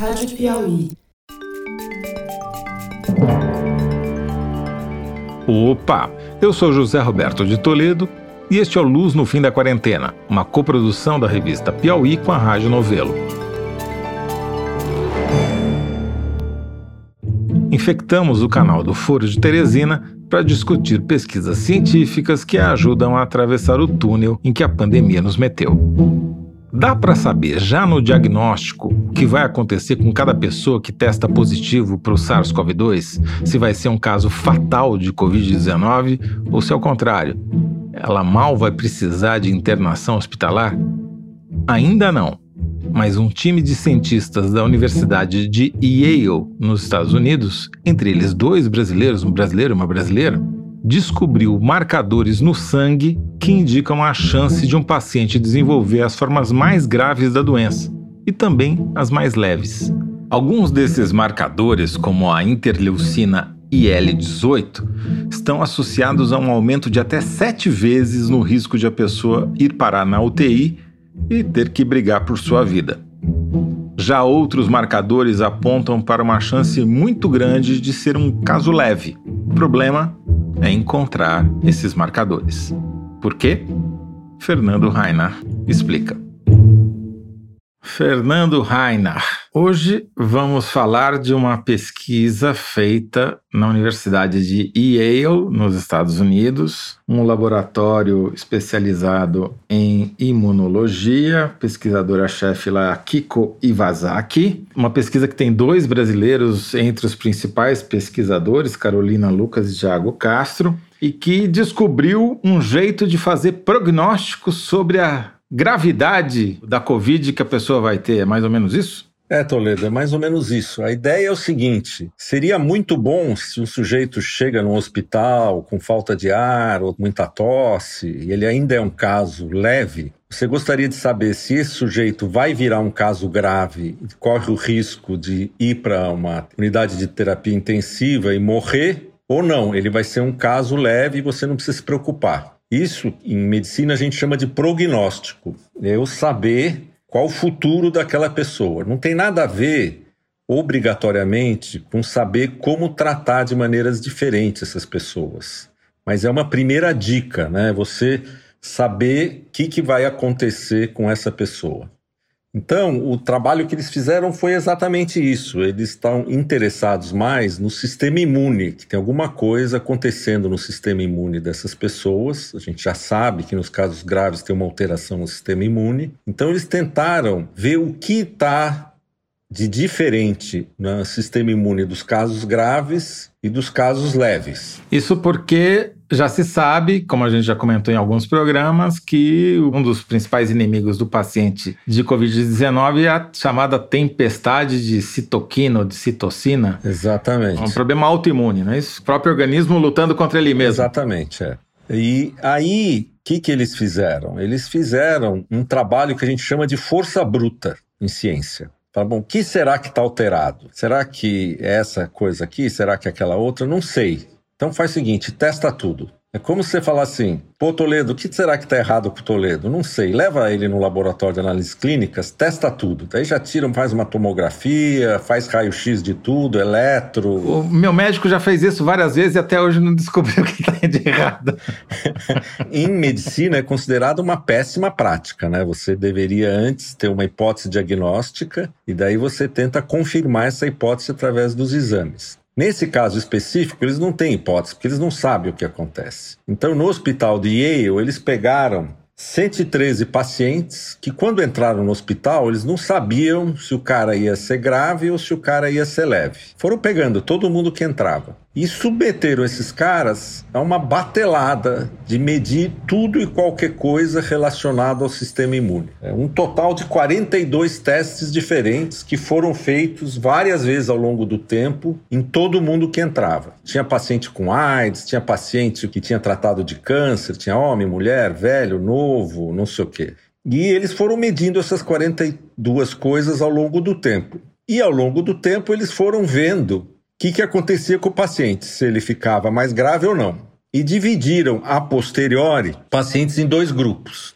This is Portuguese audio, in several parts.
Rádio Piauí. Opa! Eu sou José Roberto de Toledo e este é o Luz no Fim da Quarentena, uma coprodução da revista Piauí com a Rádio Novelo. Infectamos o canal do Foro de Teresina para discutir pesquisas científicas que ajudam a atravessar o túnel em que a pandemia nos meteu. Dá para saber já no diagnóstico o que vai acontecer com cada pessoa que testa positivo para o SARS-CoV-2? Se vai ser um caso fatal de Covid-19 ou se, ao contrário, ela mal vai precisar de internação hospitalar? Ainda não, mas um time de cientistas da Universidade de Yale, nos Estados Unidos, entre eles dois brasileiros, um brasileiro e uma brasileira, descobriu marcadores no sangue que indicam a chance de um paciente desenvolver as formas mais graves da doença e também as mais leves. Alguns desses marcadores, como a interleucina IL-18, estão associados a um aumento de até sete vezes no risco de a pessoa ir parar na UTI e ter que brigar por sua vida. Já outros marcadores apontam para uma chance muito grande de ser um caso leve. Problema é encontrar esses marcadores. Por quê? Fernando Rainer explica. Fernando Rainer. Hoje vamos falar de uma pesquisa feita na Universidade de Yale, nos Estados Unidos, um laboratório especializado em imunologia, pesquisadora-chefe lá Kiko Iwasaki, uma pesquisa que tem dois brasileiros entre os principais pesquisadores, Carolina Lucas e Thiago Castro, e que descobriu um jeito de fazer prognósticos sobre a gravidade da Covid que a pessoa vai ter. É mais ou menos isso? É, Toledo, é mais ou menos isso. A ideia é o seguinte: seria muito bom se um sujeito chega no hospital com falta de ar ou muita tosse, e ele ainda é um caso leve. Você gostaria de saber se esse sujeito vai virar um caso grave corre o risco de ir para uma unidade de terapia intensiva e morrer, ou não? Ele vai ser um caso leve e você não precisa se preocupar. Isso, em medicina, a gente chama de prognóstico. É eu saber qual o futuro daquela pessoa. Não tem nada a ver, obrigatoriamente, com saber como tratar de maneiras diferentes essas pessoas. Mas é uma primeira dica, né? Você saber o que, que vai acontecer com essa pessoa. Então, o trabalho que eles fizeram foi exatamente isso. Eles estão interessados mais no sistema imune, que tem alguma coisa acontecendo no sistema imune dessas pessoas. A gente já sabe que nos casos graves tem uma alteração no sistema imune. Então, eles tentaram ver o que está de diferente no sistema imune dos casos graves e dos casos leves. Isso porque já se sabe, como a gente já comentou em alguns programas, que um dos principais inimigos do paciente de Covid-19 é a chamada tempestade de citoquina ou de citocina. Exatamente. Um problema autoimune, não é isso? O próprio organismo lutando contra ele mesmo. Exatamente, é. E aí, o que, que eles fizeram? Eles fizeram um trabalho que a gente chama de força bruta em ciência. Tá bom, o que será que está alterado? Será que é essa coisa aqui? Será que é aquela outra? Não sei. Então faz o seguinte, testa tudo. É como você falar assim, pô, Toledo, o que será que está errado com o Toledo? Não sei. Leva ele no laboratório de análises clínicas, testa tudo. Daí já tira, faz uma tomografia, faz raio-x de tudo, eletro. O meu médico já fez isso várias vezes e até hoje não descobriu o que está de errado. em medicina é considerado uma péssima prática, né? Você deveria antes ter uma hipótese diagnóstica e daí você tenta confirmar essa hipótese através dos exames. Nesse caso específico, eles não têm hipótese, porque eles não sabem o que acontece. Então, no hospital de Yale, eles pegaram 113 pacientes que, quando entraram no hospital, eles não sabiam se o cara ia ser grave ou se o cara ia ser leve. Foram pegando todo mundo que entrava e submeteram esses caras a uma batelada de medir tudo e qualquer coisa relacionado ao sistema imune. É um total de 42 testes diferentes que foram feitos várias vezes ao longo do tempo em todo mundo que entrava. Tinha paciente com AIDS, tinha paciente que tinha tratado de câncer, tinha homem, mulher, velho, novo, não sei o quê. E eles foram medindo essas 42 coisas ao longo do tempo. E ao longo do tempo eles foram vendo que, que acontecia com o paciente, se ele ficava mais grave ou não. E dividiram a posteriori pacientes em dois grupos.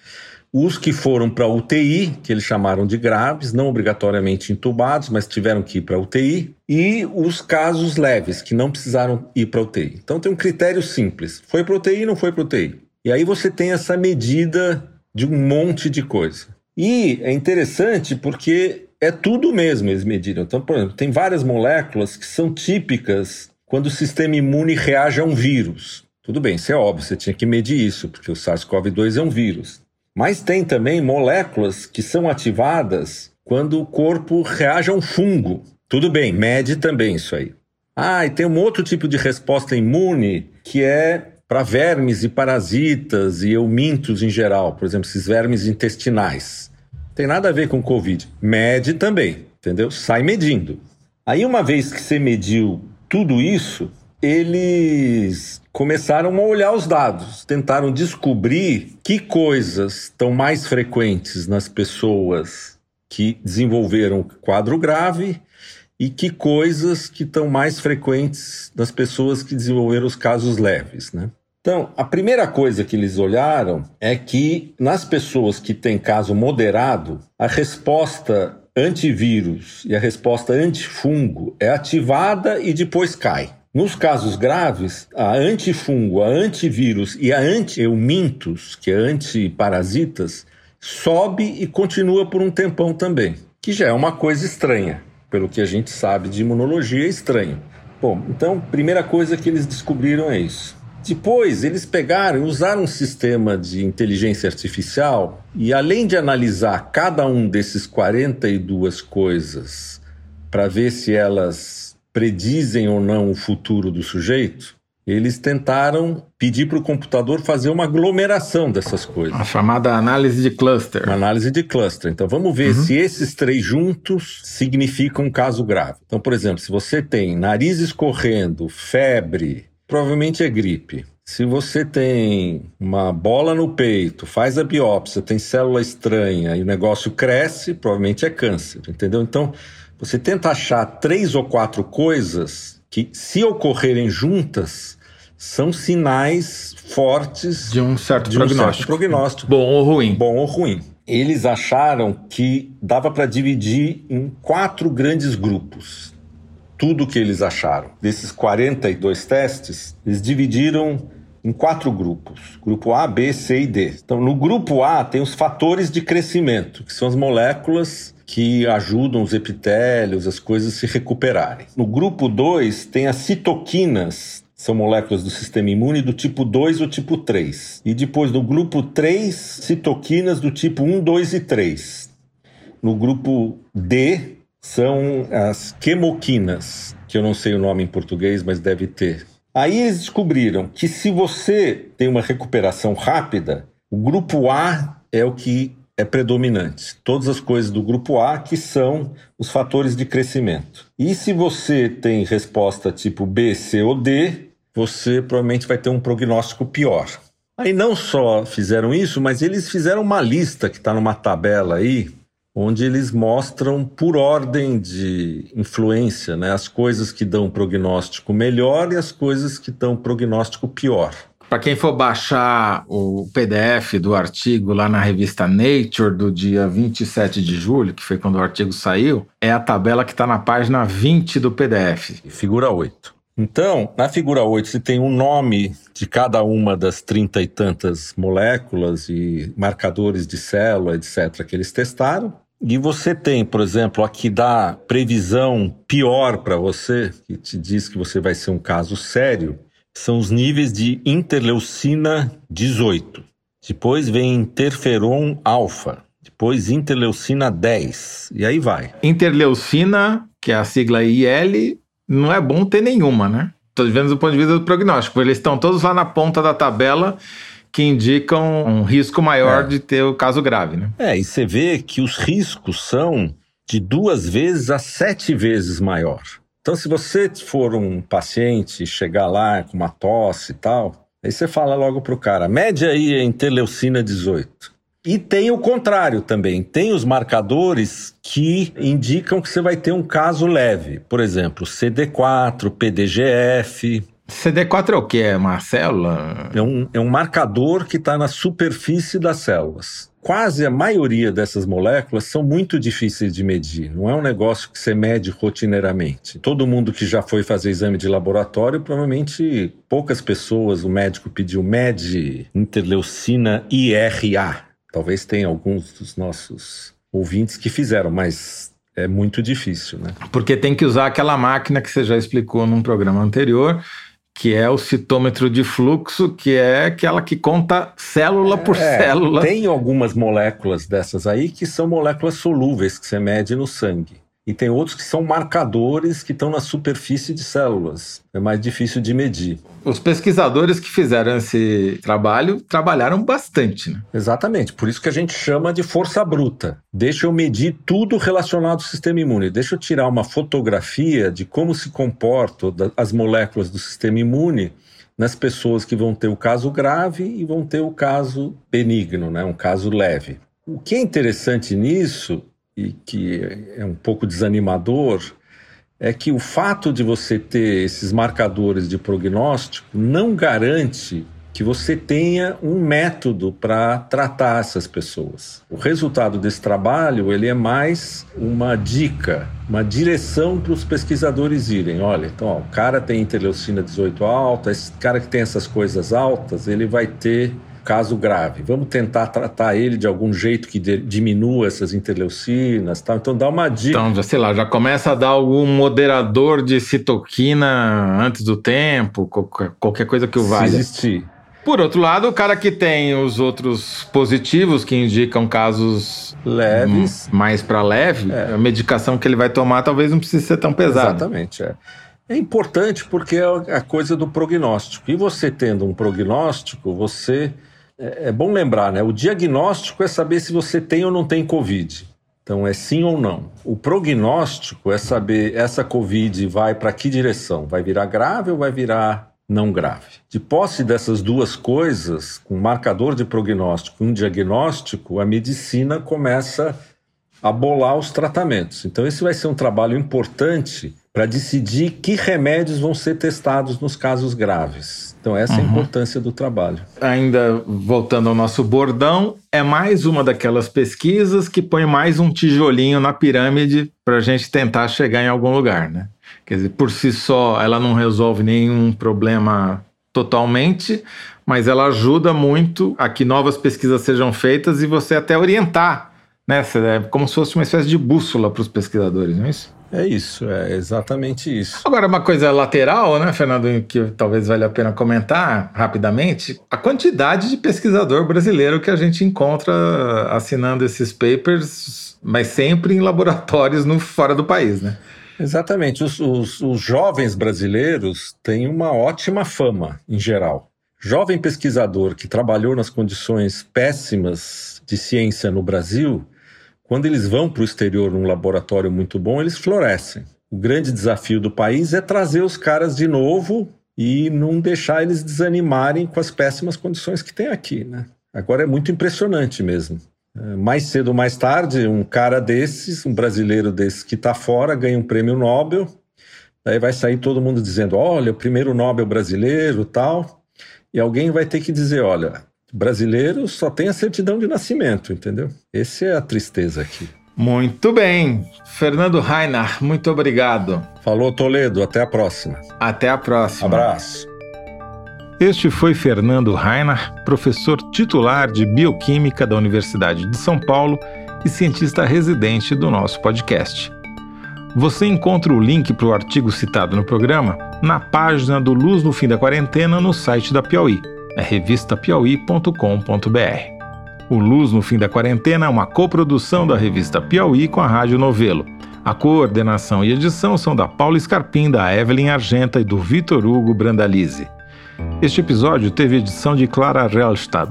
os que foram para UTI, que eles chamaram de graves, não obrigatoriamente entubados, mas tiveram que ir para UTI, e os casos leves, que não precisaram ir para UTI. Então tem um critério simples: foi para UTI, não foi para UTI. E aí você tem essa medida de um monte de coisa. E é interessante porque é tudo mesmo eles mediram. Então, por exemplo, tem várias moléculas que são típicas quando o sistema imune reage a um vírus. Tudo bem, isso é óbvio, você tinha que medir isso, porque o SARS-CoV-2 é um vírus. Mas tem também moléculas que são ativadas quando o corpo reage a um fungo. Tudo bem, mede também isso aí. Ah, e tem um outro tipo de resposta imune que é para vermes e parasitas e eumintos em geral, por exemplo, esses vermes intestinais. Tem nada a ver com Covid. Mede também, entendeu? Sai medindo. Aí, uma vez que você mediu tudo isso, eles começaram a olhar os dados, tentaram descobrir que coisas estão mais frequentes nas pessoas que desenvolveram quadro grave e que coisas que estão mais frequentes nas pessoas que desenvolveram os casos leves, né? Então, a primeira coisa que eles olharam é que nas pessoas que têm caso moderado, a resposta antivírus e a resposta antifungo é ativada e depois cai. Nos casos graves, a antifungo, a antivírus e a anti-eumintos, que é antiparasitas, sobe e continua por um tempão também, que já é uma coisa estranha pelo que a gente sabe de imunologia, é estranho. Bom, então, primeira coisa que eles descobriram é isso. Depois, eles pegaram e usaram um sistema de inteligência artificial e, além de analisar cada um desses 42 coisas para ver se elas predizem ou não o futuro do sujeito, eles tentaram pedir para o computador fazer uma aglomeração dessas coisas. A chamada análise de cluster. Uma análise de cluster. Então vamos ver uhum. se esses três juntos significam um caso grave. Então, por exemplo, se você tem nariz escorrendo, febre, provavelmente é gripe. Se você tem uma bola no peito, faz a biópsia, tem célula estranha e o negócio cresce, provavelmente é câncer, entendeu? Então, você tenta achar três ou quatro coisas que, se ocorrerem juntas, são sinais fortes de um certo, de um prognóstico. certo prognóstico. Bom ou ruim. Bom ou ruim. Eles acharam que dava para dividir em quatro grandes grupos. Tudo que eles acharam. Desses 42 testes, eles dividiram em quatro grupos: grupo A, B, C e D. Então, no grupo A, tem os fatores de crescimento, que são as moléculas que ajudam os epitélios, as coisas se recuperarem. No grupo 2 tem as citoquinas, são moléculas do sistema imune do tipo 2 ou tipo 3. E depois no grupo 3, citoquinas do tipo 1, 2 e 3. No grupo D são as quemoquinas, que eu não sei o nome em português, mas deve ter. Aí eles descobriram que se você tem uma recuperação rápida, o grupo A é o que é predominante. Todas as coisas do grupo A que são os fatores de crescimento. E se você tem resposta tipo B, C ou D, você provavelmente vai ter um prognóstico pior. Aí não só fizeram isso, mas eles fizeram uma lista que está numa tabela aí, onde eles mostram por ordem de influência, né, as coisas que dão prognóstico melhor e as coisas que dão prognóstico pior. Para quem for baixar o PDF do artigo lá na revista Nature do dia 27 de julho, que foi quando o artigo saiu, é a tabela que está na página 20 do PDF. Figura 8. Então, na figura 8, se tem o um nome de cada uma das trinta e tantas moléculas e marcadores de célula, etc., que eles testaram. E você tem, por exemplo, aqui dá previsão pior para você, que te diz que você vai ser um caso sério são os níveis de interleucina 18. Depois vem interferon alfa. Depois interleucina 10. E aí vai. Interleucina, que é a sigla IL, não é bom ter nenhuma, né? Estou vendo do ponto de vista do prognóstico. Eles estão todos lá na ponta da tabela que indicam um risco maior é. de ter o caso grave, né? É, e você vê que os riscos são de duas vezes a sete vezes maior. Então, se você for um paciente chegar lá com uma tosse e tal, aí você fala logo pro cara, média aí é interleucina 18. E tem o contrário também, tem os marcadores que indicam que você vai ter um caso leve. Por exemplo, CD4, PDGF, CD4 é o que? É uma célula? É um, é um marcador que está na superfície das células. Quase a maioria dessas moléculas são muito difíceis de medir. Não é um negócio que você mede rotineiramente. Todo mundo que já foi fazer exame de laboratório, provavelmente poucas pessoas, o médico pediu mede interleucina IRA. Talvez tenha alguns dos nossos ouvintes que fizeram, mas é muito difícil, né? Porque tem que usar aquela máquina que você já explicou num programa anterior, que é o citômetro de fluxo, que é aquela que conta célula por é, célula. Tem algumas moléculas dessas aí que são moléculas solúveis que você mede no sangue. E tem outros que são marcadores que estão na superfície de células. É mais difícil de medir. Os pesquisadores que fizeram esse trabalho trabalharam bastante, né? Exatamente. Por isso que a gente chama de força bruta. Deixa eu medir tudo relacionado ao sistema imune. Deixa eu tirar uma fotografia de como se comportam as moléculas do sistema imune nas pessoas que vão ter o caso grave e vão ter o caso benigno, né? um caso leve. O que é interessante nisso e que é um pouco desanimador é que o fato de você ter esses marcadores de prognóstico não garante que você tenha um método para tratar essas pessoas. O resultado desse trabalho ele é mais uma dica, uma direção para os pesquisadores irem. Olha, então ó, o cara tem interleucina 18 alta, esse cara que tem essas coisas altas, ele vai ter caso grave. Vamos tentar tratar ele de algum jeito que diminua essas interleucinas, tal. Então dá uma dica. Então, sei lá, já começa a dar algum moderador de citoquina antes do tempo, qualquer coisa que o valha. Se existir. Por outro lado, o cara que tem os outros positivos que indicam casos leves, mais para leve, é. a medicação que ele vai tomar talvez não precise ser tão pesada. Exatamente, é. É importante porque é a coisa do prognóstico. E você tendo um prognóstico, você. É, é bom lembrar, né? O diagnóstico é saber se você tem ou não tem Covid. Então é sim ou não. O prognóstico é saber essa Covid vai para que direção? Vai virar grave ou vai virar não grave? De posse dessas duas coisas, com um marcador de prognóstico e um diagnóstico, a medicina começa a bolar os tratamentos. Então esse vai ser um trabalho importante para decidir que remédios vão ser testados nos casos graves. Então, essa uhum. é a uhum. importância do trabalho. Ainda voltando ao nosso bordão, é mais uma daquelas pesquisas que põe mais um tijolinho na pirâmide para a gente tentar chegar em algum lugar, né? Quer dizer, por si só, ela não resolve nenhum problema totalmente, mas ela ajuda muito a que novas pesquisas sejam feitas e você até orientar, né? É como se fosse uma espécie de bússola para os pesquisadores, não é isso? É isso, é exatamente isso. Agora, uma coisa lateral, né, Fernando, que talvez valha a pena comentar rapidamente: a quantidade de pesquisador brasileiro que a gente encontra assinando esses papers, mas sempre em laboratórios no, fora do país, né? Exatamente. Os, os, os jovens brasileiros têm uma ótima fama, em geral. Jovem pesquisador que trabalhou nas condições péssimas de ciência no Brasil quando eles vão para o exterior num laboratório muito bom, eles florescem. O grande desafio do país é trazer os caras de novo e não deixar eles desanimarem com as péssimas condições que tem aqui, né? Agora é muito impressionante mesmo. É, mais cedo ou mais tarde, um cara desses, um brasileiro desses que está fora, ganha um prêmio Nobel, aí vai sair todo mundo dizendo, olha, o primeiro Nobel brasileiro tal, e alguém vai ter que dizer, olha, brasileiro só tem a certidão de nascimento, entendeu? Essa é a tristeza aqui. Muito bem. Fernando Rainar, muito obrigado. Falou, Toledo. Até a próxima. Até a próxima. Abraço. Este foi Fernando Rainar, professor titular de Bioquímica da Universidade de São Paulo e cientista residente do nosso podcast. Você encontra o link para o artigo citado no programa na página do Luz no Fim da Quarentena no site da Piauí é revistapiauí.com.br. O Luz no Fim da Quarentena é uma coprodução da revista Piauí com a Rádio Novelo. A coordenação e edição são da Paula Scarpim, da Evelyn Argenta e do Vitor Hugo Brandalize. Este episódio teve edição de Clara Relstad.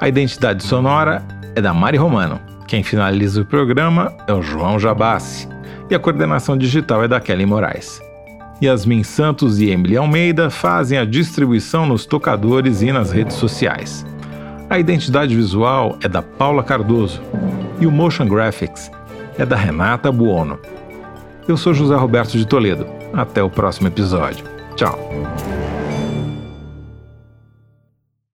A identidade sonora é da Mari Romano. Quem finaliza o programa é o João Jabassi. E a coordenação digital é da Kelly Moraes. Yasmin Santos e Emily Almeida fazem a distribuição nos tocadores e nas redes sociais. A identidade visual é da Paula Cardoso e o motion graphics é da Renata Buono. Eu sou José Roberto de Toledo. Até o próximo episódio. Tchau.